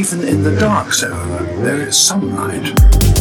even in the dark zone, there is sunlight.